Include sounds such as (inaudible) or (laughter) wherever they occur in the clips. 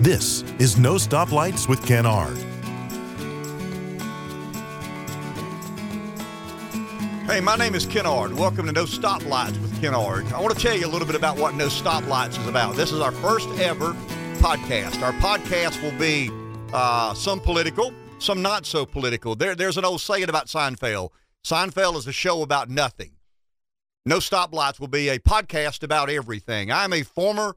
This is No Stoplights with Ken Ard. Hey, my name is Ken Ard. Welcome to No Stoplights with Ken Ard. I want to tell you a little bit about what No Stoplights is about. This is our first ever podcast. Our podcast will be uh, some political, some not so political. There, there's an old saying about Seinfeld. Seinfeld is a show about nothing. No Stoplights will be a podcast about everything. I'm a former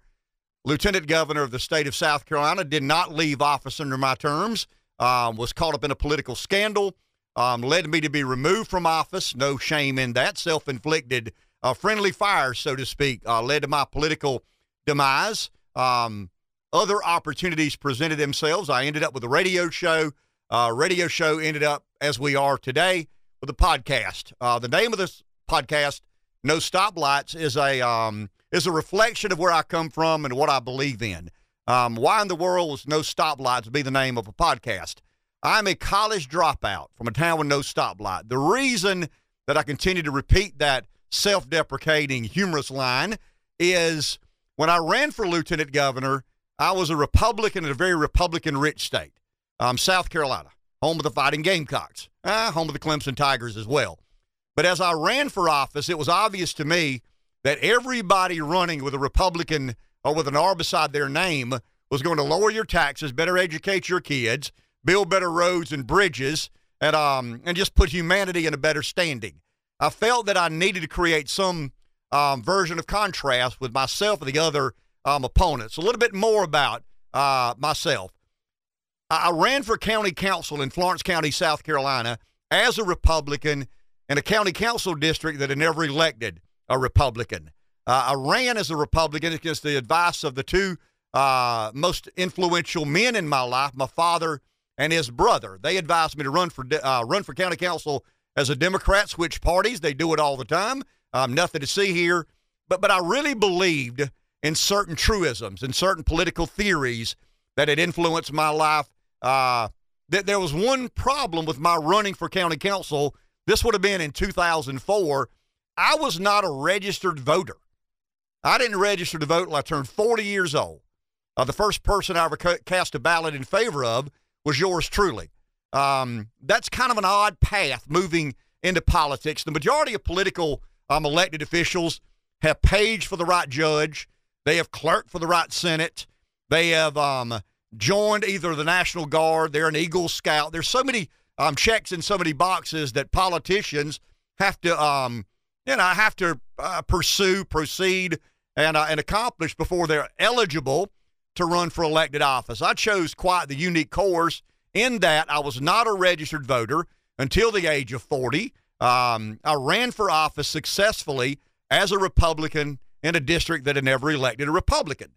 lieutenant governor of the state of South Carolina, did not leave office under my terms, um, was caught up in a political scandal, um, led me to be removed from office. No shame in that. Self inflicted uh, friendly fire, so to speak, uh, led to my political demise. Um, other opportunities presented themselves. I ended up with a radio show. Uh, radio show ended up as we are today with a podcast. Uh, the name of this podcast, No Stoplights, is a um, is a reflection of where I come from and what I believe in. Um, why in the world is No Stoplights be the name of a podcast? I'm a college dropout from a town with no stoplight. The reason that I continue to repeat that self deprecating, humorous line is when I ran for lieutenant governor, I was a Republican in a very Republican rich state, um, South Carolina, home of the Fighting Gamecocks, uh, home of the Clemson Tigers as well. But as I ran for office, it was obvious to me that everybody running with a Republican or with an R beside their name was going to lower your taxes, better educate your kids, build better roads and bridges, and um and just put humanity in a better standing. I felt that I needed to create some um, version of contrast with myself and the other um, opponents. A little bit more about uh, myself. I, I ran for county council in Florence County, South Carolina, as a Republican in a county council district that had never elected a Republican. Uh, I ran as a Republican against the advice of the two uh, most influential men in my life, my father and his brother. They advised me to run for uh, run for county council as a Democrat, switch parties. They do it all the time. Um, nothing to see here. But but I really believed in certain truisms and certain political theories that had influenced my life. Uh, that there was one problem with my running for county council. This would have been in 2004 I was not a registered voter. I didn't register to vote until I turned 40 years old. Uh, the first person I ever cast a ballot in favor of was yours truly. Um, that's kind of an odd path moving into politics. The majority of political um, elected officials have paged for the right judge, they have clerked for the right Senate, they have um, joined either the National Guard, they're an Eagle Scout. There's so many um, checks in so many boxes that politicians have to um, you know, I have to uh, pursue, proceed, and uh, and accomplish before they're eligible to run for elected office. I chose quite the unique course in that I was not a registered voter until the age of 40. Um, I ran for office successfully as a Republican in a district that had never elected a Republican.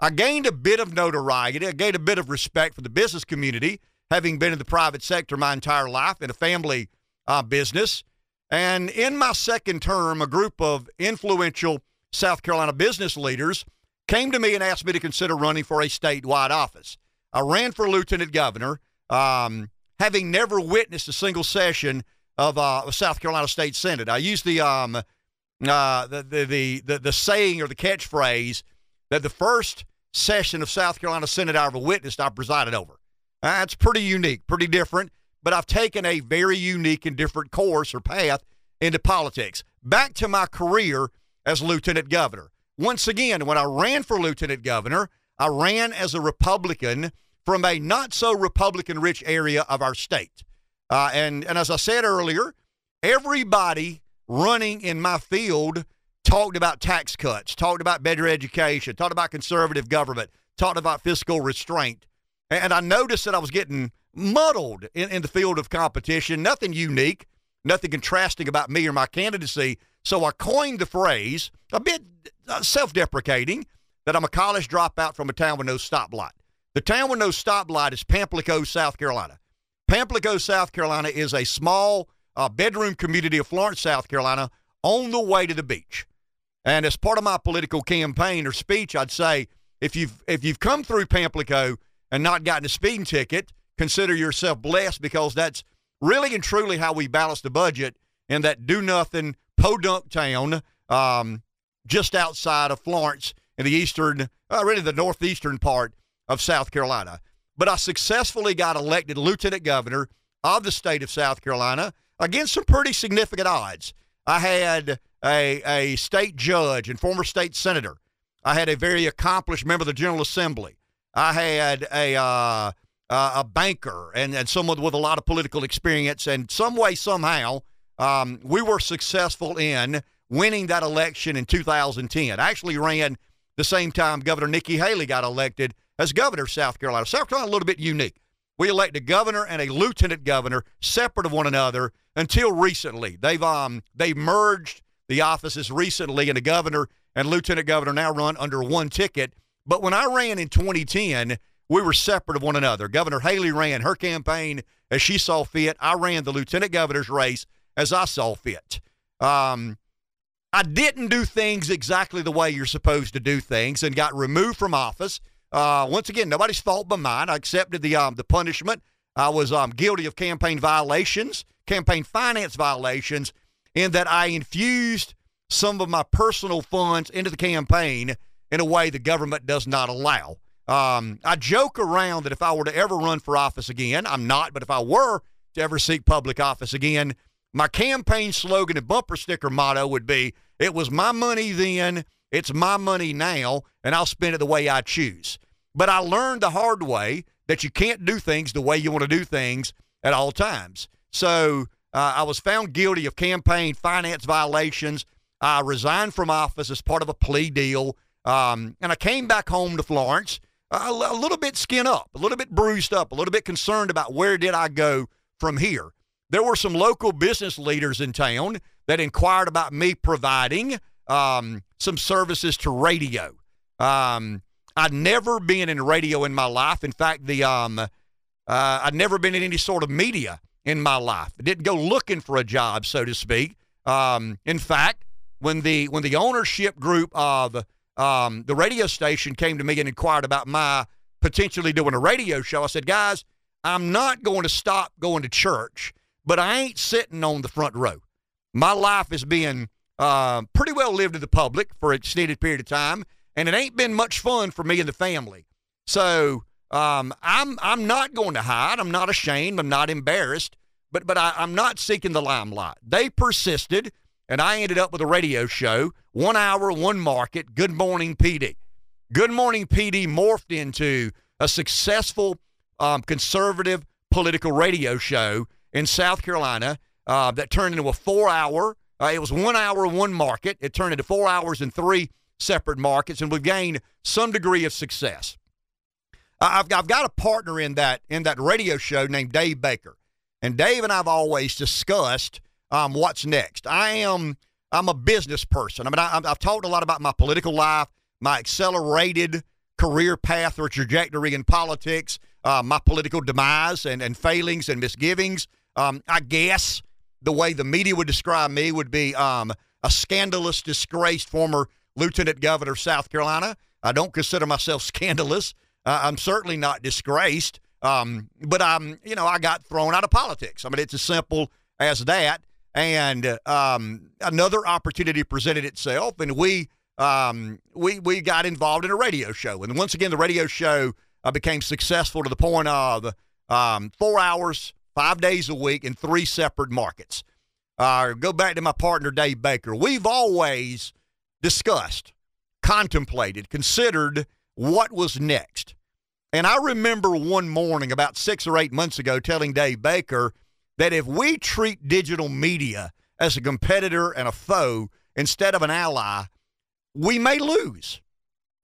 I gained a bit of notoriety. I gained a bit of respect for the business community, having been in the private sector my entire life in a family uh, business. And in my second term, a group of influential South Carolina business leaders came to me and asked me to consider running for a statewide office. I ran for lieutenant governor, um, having never witnessed a single session of uh, South Carolina State Senate. I used the, um, uh, the, the, the, the, saying or the catchphrase that the first session of South Carolina Senate I ever witnessed, I presided over. That's pretty unique, pretty different but I've taken a very unique and different course or path into politics. Back to my career as lieutenant governor. Once again, when I ran for lieutenant governor, I ran as a Republican from a not so Republican rich area of our state. Uh, and, and as I said earlier, everybody running in my field talked about tax cuts, talked about better education, talked about conservative government, talked about fiscal restraint. And I noticed that I was getting muddled in, in the field of competition. Nothing unique, nothing contrasting about me or my candidacy. So I coined the phrase, a bit uh, self deprecating, that I'm a college dropout from a town with no stoplight. The town with no stoplight is Pamplico, South Carolina. Pamplico, South Carolina is a small uh, bedroom community of Florence, South Carolina, on the way to the beach. And as part of my political campaign or speech, I'd say if you've if you've come through Pamplico and not gotten a speeding ticket, consider yourself blessed because that's really and truly how we balance the budget in that do nothing podunk town um, just outside of Florence in the eastern, uh, really the northeastern part of South Carolina. But I successfully got elected lieutenant governor of the state of South Carolina against some pretty significant odds. I had a, a state judge and former state senator. I had a very accomplished member of the General Assembly. I had a uh, a banker and, and someone with a lot of political experience. And some way, somehow, um, we were successful in winning that election in 2010. I actually ran the same time Governor Nikki Haley got elected as governor of South Carolina. South Carolina a little bit unique. We elect a governor and a lieutenant governor separate of one another until recently. They've um they merged the offices recently, and the governor and lieutenant governor now run under one ticket. But when I ran in 2010, we were separate of one another. Governor Haley ran her campaign as she saw fit. I ran the lieutenant governor's race as I saw fit. Um, I didn't do things exactly the way you're supposed to do things and got removed from office. Uh, once again, nobody's fault but mine. I accepted the um, the punishment. I was um, guilty of campaign violations, campaign finance violations, in that I infused some of my personal funds into the campaign in a way the government does not allow. Um, I joke around that if I were to ever run for office again, I'm not, but if I were to ever seek public office again, my campaign slogan and bumper sticker motto would be It was my money then, it's my money now, and I'll spend it the way I choose. But I learned the hard way that you can't do things the way you want to do things at all times. So uh, I was found guilty of campaign finance violations. I resigned from office as part of a plea deal. Um, and I came back home to Florence a, a little bit skin up, a little bit bruised up, a little bit concerned about where did I go from here. There were some local business leaders in town that inquired about me providing um, some services to radio. Um, I'd never been in radio in my life. In fact, the um, uh, I'd never been in any sort of media in my life. I didn't go looking for a job, so to speak. Um, in fact, when the when the ownership group of um, the radio station came to me and inquired about my potentially doing a radio show, I said, guys, I'm not going to stop going to church, but I ain't sitting on the front row. My life has been uh, pretty well lived to the public for an extended period of time, and it ain't been much fun for me and the family. So um, I'm I'm not going to hide. I'm not ashamed. I'm not embarrassed. But but I, I'm not seeking the limelight. They persisted, and I ended up with a radio show, one hour, one market. Good morning, Pee Dee. Good morning, Pee Dee morphed into a successful um, conservative political radio show in South Carolina uh, that turned into a four-hour. Uh, it was one hour, one market. It turned into four hours in three separate markets, and we've gained some degree of success. I've, I've got a partner in that in that radio show named Dave Baker, and Dave and I've always discussed um, what's next. I am I'm a business person. I mean, I, I've talked a lot about my political life, my accelerated career path or trajectory in politics, uh, my political demise and, and failings and misgivings. Um, I guess the way the media would describe me would be um, a scandalous, disgraced former lieutenant governor of South Carolina. I don't consider myself (laughs) scandalous. Uh, I'm certainly not disgraced, um, but I'm, you know, I got thrown out of politics. I mean, it's as simple as that. And um, another opportunity presented itself, and we um, we we got involved in a radio show. And once again, the radio show uh, became successful to the point of um, four hours, five days a week, in three separate markets. Uh, go back to my partner Dave Baker. We've always discussed, contemplated, considered what was next. And I remember one morning about six or eight months ago telling Dave Baker that if we treat digital media as a competitor and a foe instead of an ally, we may lose.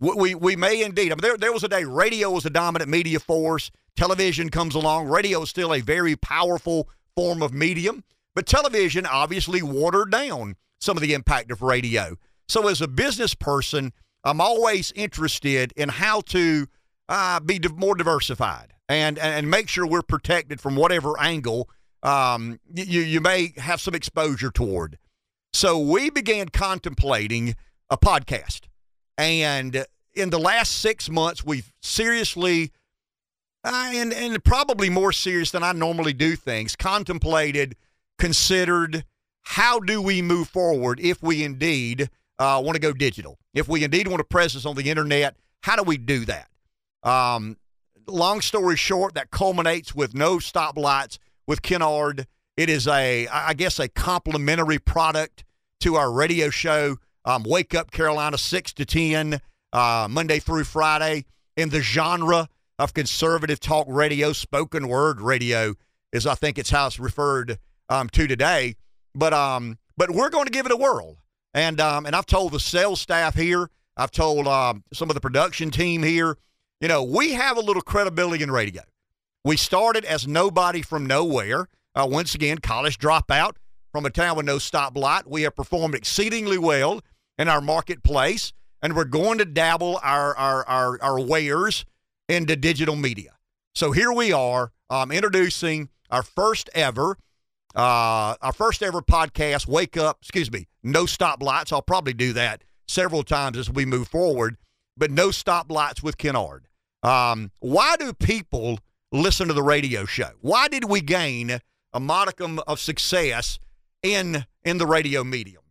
We, we, we may indeed. I mean, there, there was a day radio was a dominant media force. Television comes along. Radio is still a very powerful form of medium, but television obviously watered down some of the impact of radio. So, as a business person, I'm always interested in how to uh, be more diversified and, and make sure we're protected from whatever angle um, you, you may have some exposure toward. So we began contemplating a podcast. And in the last six months, we've seriously, uh, and, and probably more serious than I normally do things, contemplated, considered how do we move forward if we indeed uh, want to go digital? If we indeed want a presence on the internet, how do we do that? Um, long story short, that culminates with no stoplights with Ken Ard. It is a, I guess, a complementary product to our radio show. Um, Wake Up Carolina, 6 to 10, uh, Monday through Friday, in the genre of conservative talk radio, spoken word radio, is I think it's how it's referred um, to today. But um, but we're going to give it a whirl. And um, and I've told the sales staff here, I've told um, some of the production team here, you know, we have a little credibility in radio. We started as nobody from nowhere. Uh, once again, college dropout from a town with no stoplight. We have performed exceedingly well in our marketplace, and we're going to dabble our our our, our wares into digital media. So here we are, um, introducing our first ever, uh, our first ever podcast. Wake up, excuse me, no stoplights. I'll probably do that several times as we move forward, but no stoplights with Ken Ard. Um, why do people listen to the radio show? Why did we gain a modicum of success in in the radio medium?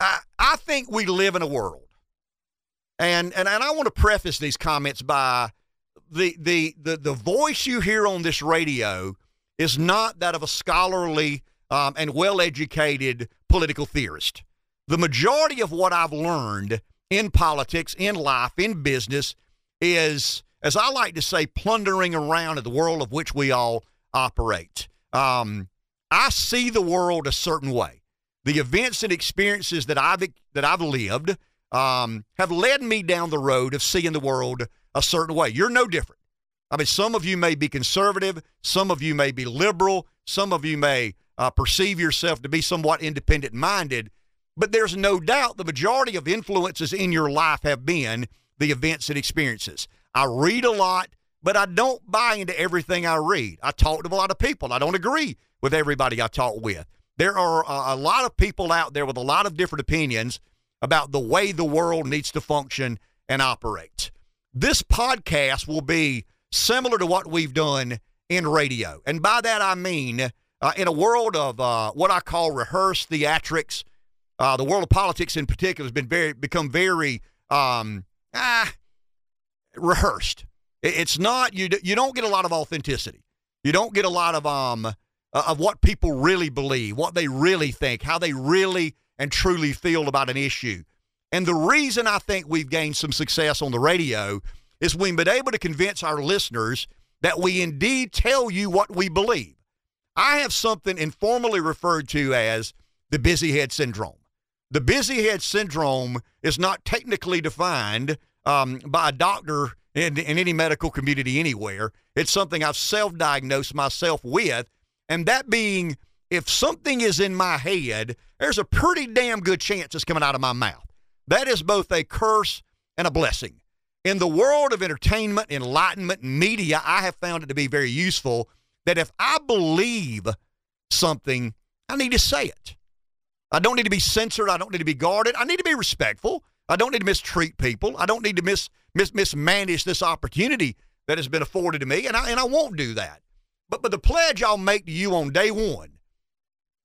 I, I think we live in a world, and and, and I want to preface these comments by the, the the the voice you hear on this radio is not that of a scholarly um, and well educated political theorist. The majority of what I've learned in politics, in life, in business is, as I like to say, plundering around in the world of which we all operate. Um, I see the world a certain way. The events and experiences that I've that I've lived um, have led me down the road of seeing the world a certain way. You're no different. I mean, some of you may be conservative, some of you may be liberal, some of you may uh, perceive yourself to be somewhat independent minded, but there's no doubt the majority of influences in your life have been the events and experiences. I read a lot, but I don't buy into everything I read. I talk to a lot of people. I don't agree with everybody I talk with. There are a, lot of people out there with a lot of different opinions about the way the world needs to function and operate. This podcast will be similar to what we've done in radio. And by that, I mean uh, in a world of uh, what I call rehearsed theatrics, uh, the world of politics in particular has been very become very um, ah, rehearsed. It's not you. You don't get a lot of authenticity. You don't get a lot of um uh, of what people really believe, what they really think, how they really and truly feel about an issue. And the reason I think we've gained some success on the radio is we've been able to convince our listeners that we indeed tell you what we believe. I have something informally referred to as the busy head syndrome. The busy head syndrome is not technically defined um, by a doctor in, in any medical community anywhere. It's something I've self diagnosed myself with, and that being if something is in my head, there's a pretty damn good chance it's coming out of my mouth. That is both a curse and a blessing. In the world of entertainment, enlightenment, media, I have found it to be very useful that if I believe something, I need to say it. I don't need to be censored. I don't need to be guarded. I need to be respectful. I don't need to mistreat people. I don't need to mis, mis mismanage this opportunity that has been afforded to me, and I and I won't do that. But but the pledge I'll make to you on day one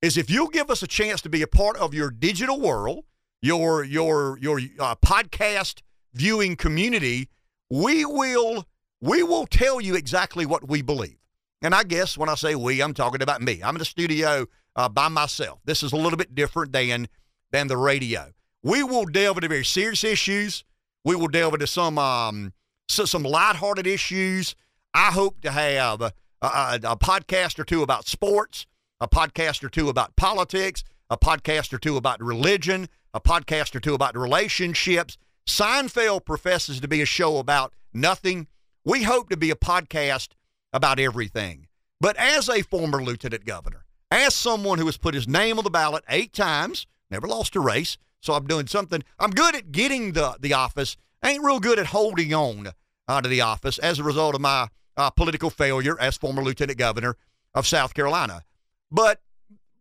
is if you'll give us a chance to be a part of your digital world, your your your uh, podcast viewing community, we will we will tell you exactly what we believe. And I guess when I say we, I'm talking about me. I'm in the studio uh, by myself. This is a little bit different than than the radio. We will delve into very serious issues. We will delve into some um, so, some lighthearted issues. I hope to have a, a, a podcast or two about sports, a podcast or two about politics, a podcast or two about religion, a podcast or two about relationships. Seinfeld professes to be a show about nothing. We hope to be a podcast about everything. But as a former lieutenant governor, as someone who has put his name on the ballot eight times, never lost a race, so I'm doing something. I'm good at getting the, the office, ain't real good at holding on uh, to the office as a result of my uh, political failure as former lieutenant governor of South Carolina. But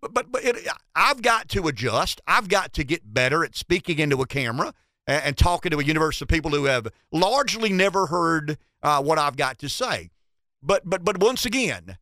but but it, I've got to adjust. I've got to get better at speaking into a camera and, and talking to a universe of people who have largely never heard uh, what I've got to say. But but but once again,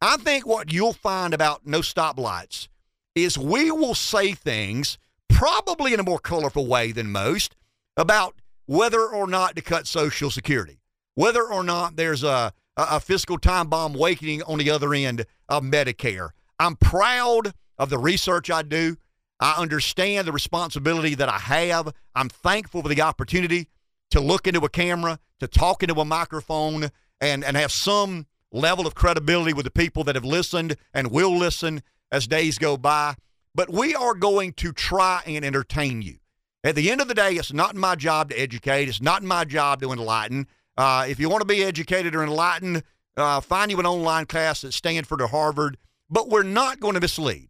I think what you'll find about no stoplights is we will say things probably in a more colorful way than most about whether or not to cut Social Security, whether or not there's a, a, fiscal time bomb waiting on the other end of Medicare. I'm proud of the research I do. I understand the responsibility that I have. I'm thankful for the opportunity to look into a camera, to talk into a microphone, and, and have some level of credibility with the people that have listened and will listen as days go by. But we are going to try and entertain you. At the end of the day, it's not my job to educate. It's not my job to enlighten. Uh, if you want to be educated or enlightened, uh, find you an online class at Stanford or Harvard. But we're not going to mislead.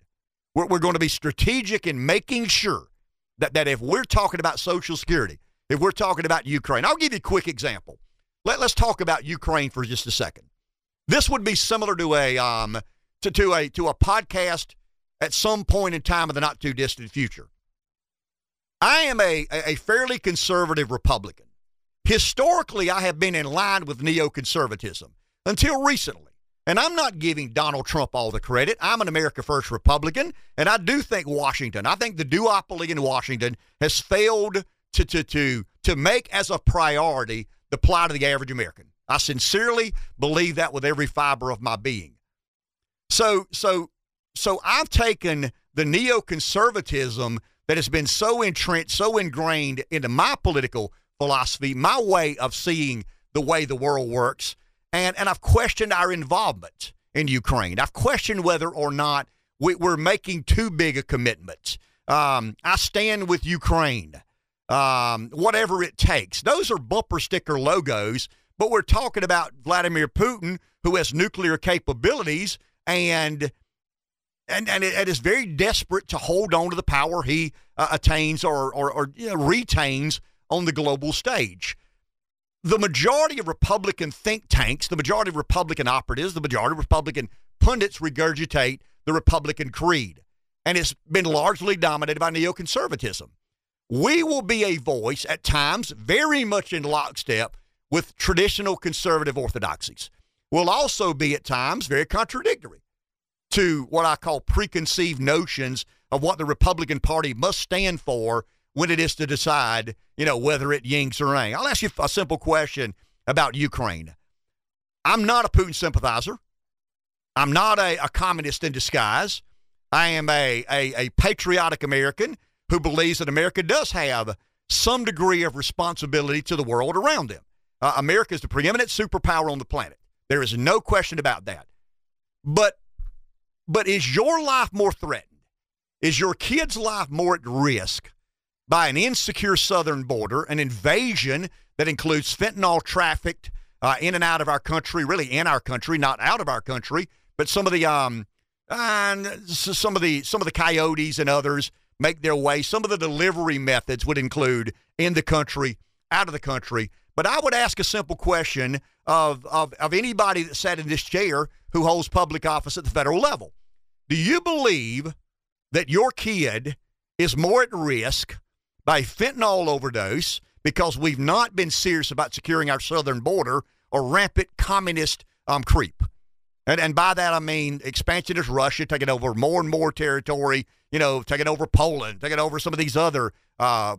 We're, we're going to be strategic in making sure that, that if we're talking about Social Security, if we're talking about Ukraine, I'll give you a quick example. Let, let's talk about Ukraine for just a second. This would be similar to a um, to, to a to a podcast at some point in time in the not too distant future. I am a, a fairly conservative Republican. Historically, I have been in line with neoconservatism until recently. And I'm not giving Donald Trump all the credit. I'm an America First Republican, and I do think Washington, I think the duopoly in Washington has failed to, to, to, to make as a priority the plight of the average American. I sincerely believe that with every fiber of my being. So, so, so I've taken the neoconservatism that has been so entrenched, so ingrained into my political philosophy, my way of seeing the way the world works, and, and I've questioned our involvement in Ukraine. I've questioned whether or not we, are making too big a commitment. Um, I stand with Ukraine, um, whatever it takes. Those are bumper sticker logos, but we're talking about Vladimir Putin, who has nuclear capabilities and and and it, it is very desperate to hold on to the power he uh, attains or or, or you know, retains on the global stage the majority of Republican think tanks, the majority of Republican operatives, the majority of Republican pundits regurgitate the Republican creed. And it's been largely dominated by neoconservatism. We will be a voice at times very much in lockstep with traditional conservative orthodoxies. We'll also be at times very contradictory to what I call preconceived notions of what the Republican Party must stand for when it is to decide, you know, whether it yinks or ain't. I'll ask you a simple question about Ukraine. I'm not a Putin sympathizer. I'm not a, a communist in disguise. I am a, a, a patriotic American who believes that America does have some degree of responsibility to the world around them. Uh, America is the preeminent superpower on the planet. There is no question about that. But but is your life more threatened? Is your kid's life more at risk by an insecure southern border, an invasion that includes fentanyl trafficked uh, in and out of our country, really in our country, not out of our country, but some of the um, uh, some of the some of the coyotes and others make their way. Some of the delivery methods would include in the country, out of the country. But I would ask a simple question of, of, of anybody that sat in this chair who holds public office at the federal level. Do you believe that your kid is more at risk by fentanyl overdose because we've not been serious about securing our southern border or rampant communist um, creep. And, and by that, I mean expansionist Russia taking over more and more territory, you know, taking over Poland, taking over some of these other uh,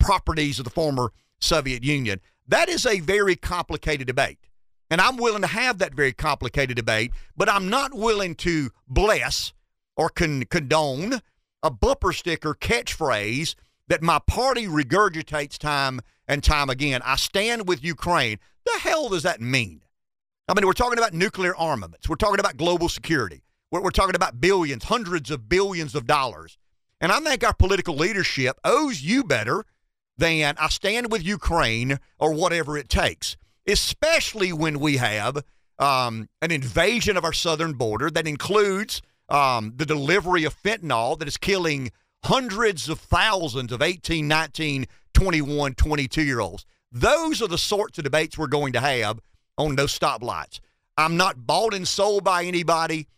properties of the former Soviet Union. That is a very complicated debate. And I'm willing to have that very complicated debate, but I'm not willing to bless or con- condone a bumper sticker catchphrase that my party regurgitates time and time again. I stand with Ukraine. The hell does that mean? I mean, we're talking about nuclear armaments. We're talking about global security. We're, we're talking about billions, hundreds of billions of dollars. And I think our political leadership owes you better than I stand with Ukraine or whatever it takes, especially when we have um, an invasion of our southern border that includes um, the delivery of fentanyl that is killing hundreds of thousands of 18, 19, 21, 22 year olds. Those are the sorts of debates we're going to have on those stoplights. I'm not bought and sold by anybody.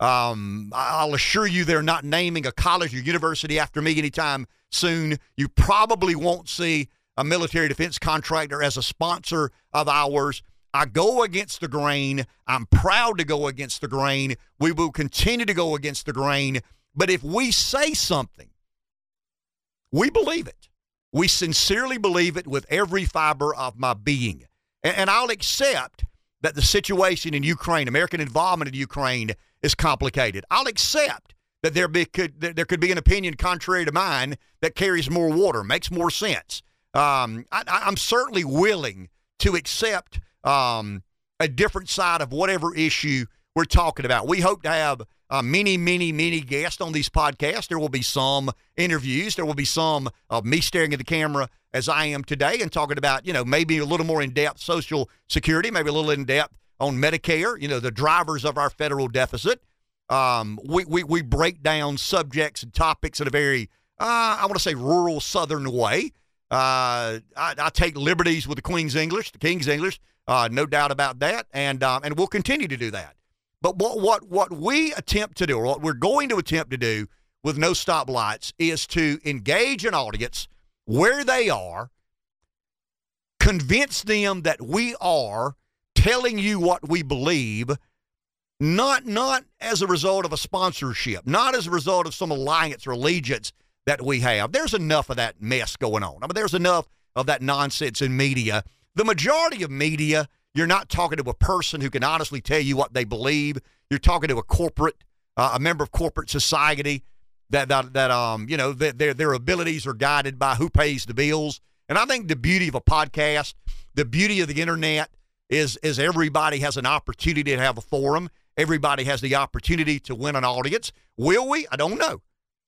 Um, I'll assure you they're not naming a college or university after me anytime soon. You probably won't see a military defense contractor as a sponsor of ours. I go against the grain. I'm proud to go against the grain. We will continue to go against the grain. But if we say something we believe it. We sincerely believe it with every fiber of my being. and, and I'll accept that the situation in Ukraine, American involvement in Ukraine, is complicated. I'll accept that there be could there could be an opinion contrary to mine that carries more water, makes more sense. Um, I, I'm certainly willing to accept um, a different side of whatever issue we're talking about. We hope to have uh, many, many, many guests on these podcasts. There will be some interviews. There will be some of me staring at the camera as I am today and talking about, you know, maybe a little more in depth Social Security, maybe a little in depth on Medicare, you know, the drivers of our federal deficit. Um, we, we, we break down subjects and topics in a very, uh, I want to say, rural Southern way. Uh, I, I, take liberties with the Queen's English, the King's English, uh, no doubt about that, and um, and we'll continue to do that. But what what what we attempt to do, or what we're going to attempt to do with no stoplights, is to engage an audience where they are, convince them that we are telling you what we believe, not not as a result of a sponsorship, not as a result of some alliance or allegiance that we have. There's enough of that mess going on. I mean, there's enough of that nonsense in media. The majority of media, you're not talking to a person who can honestly tell you what they believe. You're talking to a corporate, uh, a member of corporate society that that, that um you know that their their abilities are guided by who pays the bills. And I think the beauty of a podcast, the beauty of the internet is is everybody has an opportunity to have a forum. Everybody has the opportunity to win an audience. Will we? I don't know.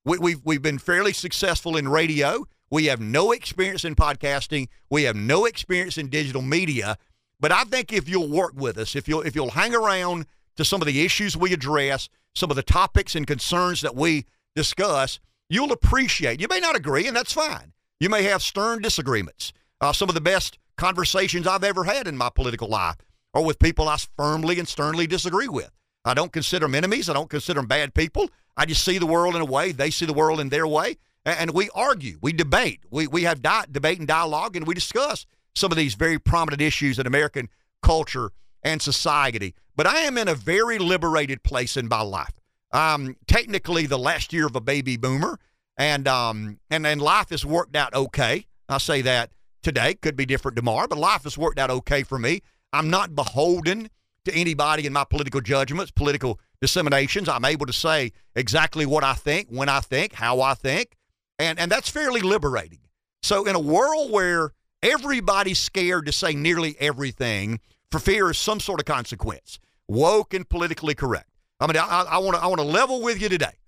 We, we've we've been fairly successful in radio. We have no experience in podcasting. We have no experience in digital media. But I think if you'll work with us, if you'll if you'll hang around to some of the issues we address, some of the topics and concerns that we discuss, you'll appreciate. You may not agree, and that's fine. You may have stern disagreements. Uh, some of the best conversations I've ever had in my political life are with people I firmly and sternly disagree with. I don't consider them enemies. I don't consider them bad people. I just see the world in a way. They see the world in their way. And we argue, we debate, we, we have di- debate and dialogue, and we discuss some of these very prominent issues in American culture and society. But I am in a very liberated place in my life. I'm technically, the last year of a baby boomer, and um, and and life has worked out okay. I say that today could be different tomorrow, but life has worked out okay for me. I'm not beholden to anybody in my political judgments, political disseminations. I'm able to say exactly what I think, when I think, how I think, and and that's fairly liberating. So in a world where everybody's scared to say nearly everything for fear of some sort of consequence, woke and politically correct. I mean, I want to I want to level with you today,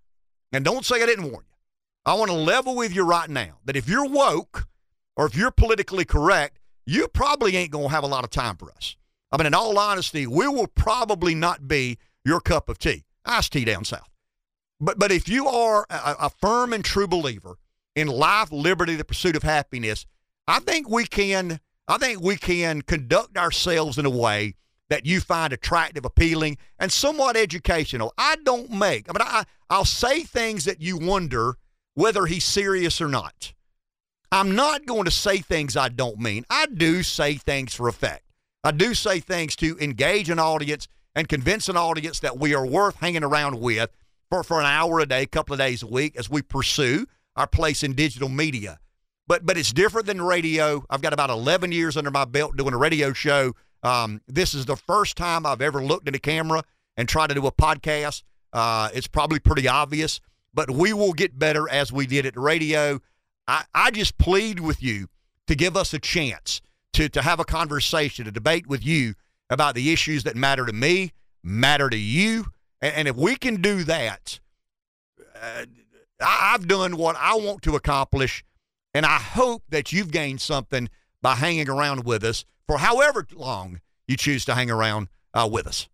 and don't say I didn't warn you. I want to level with you right now that if you're woke or if you're politically correct, you probably ain't to have a lot of time for us. I mean, in all honesty, we will probably not be your cup of tea. Iced tea down south. But but if you are a, a firm and true believer in life, liberty, the pursuit of happiness, I think we can I think we can conduct ourselves in a way that you find attractive, appealing, and somewhat educational. I don't make. I mean, I I'll say things that you wonder whether he's serious or not. I'm not going to say things I don't mean. I do say things for effect. I do say things to engage an audience and convince an audience that we are worth hanging around with for, for an hour a day, a couple of days a week as we pursue our place in digital media. But but it's different than radio. I've got about 11 years under my belt doing a radio show. Um, this is the first time I've ever looked at a camera and tried to do a podcast. Uh, it's probably pretty obvious, but we will get better as we did at radio. I, I just plead with you to give us a chance to, to have a conversation, a debate with you about the issues that matter to me, matter to you. And, and if we can do that, uh, I, I've done what I want to accomplish. And I hope that you've gained something by hanging around with us for however long you choose to hang around uh, with us.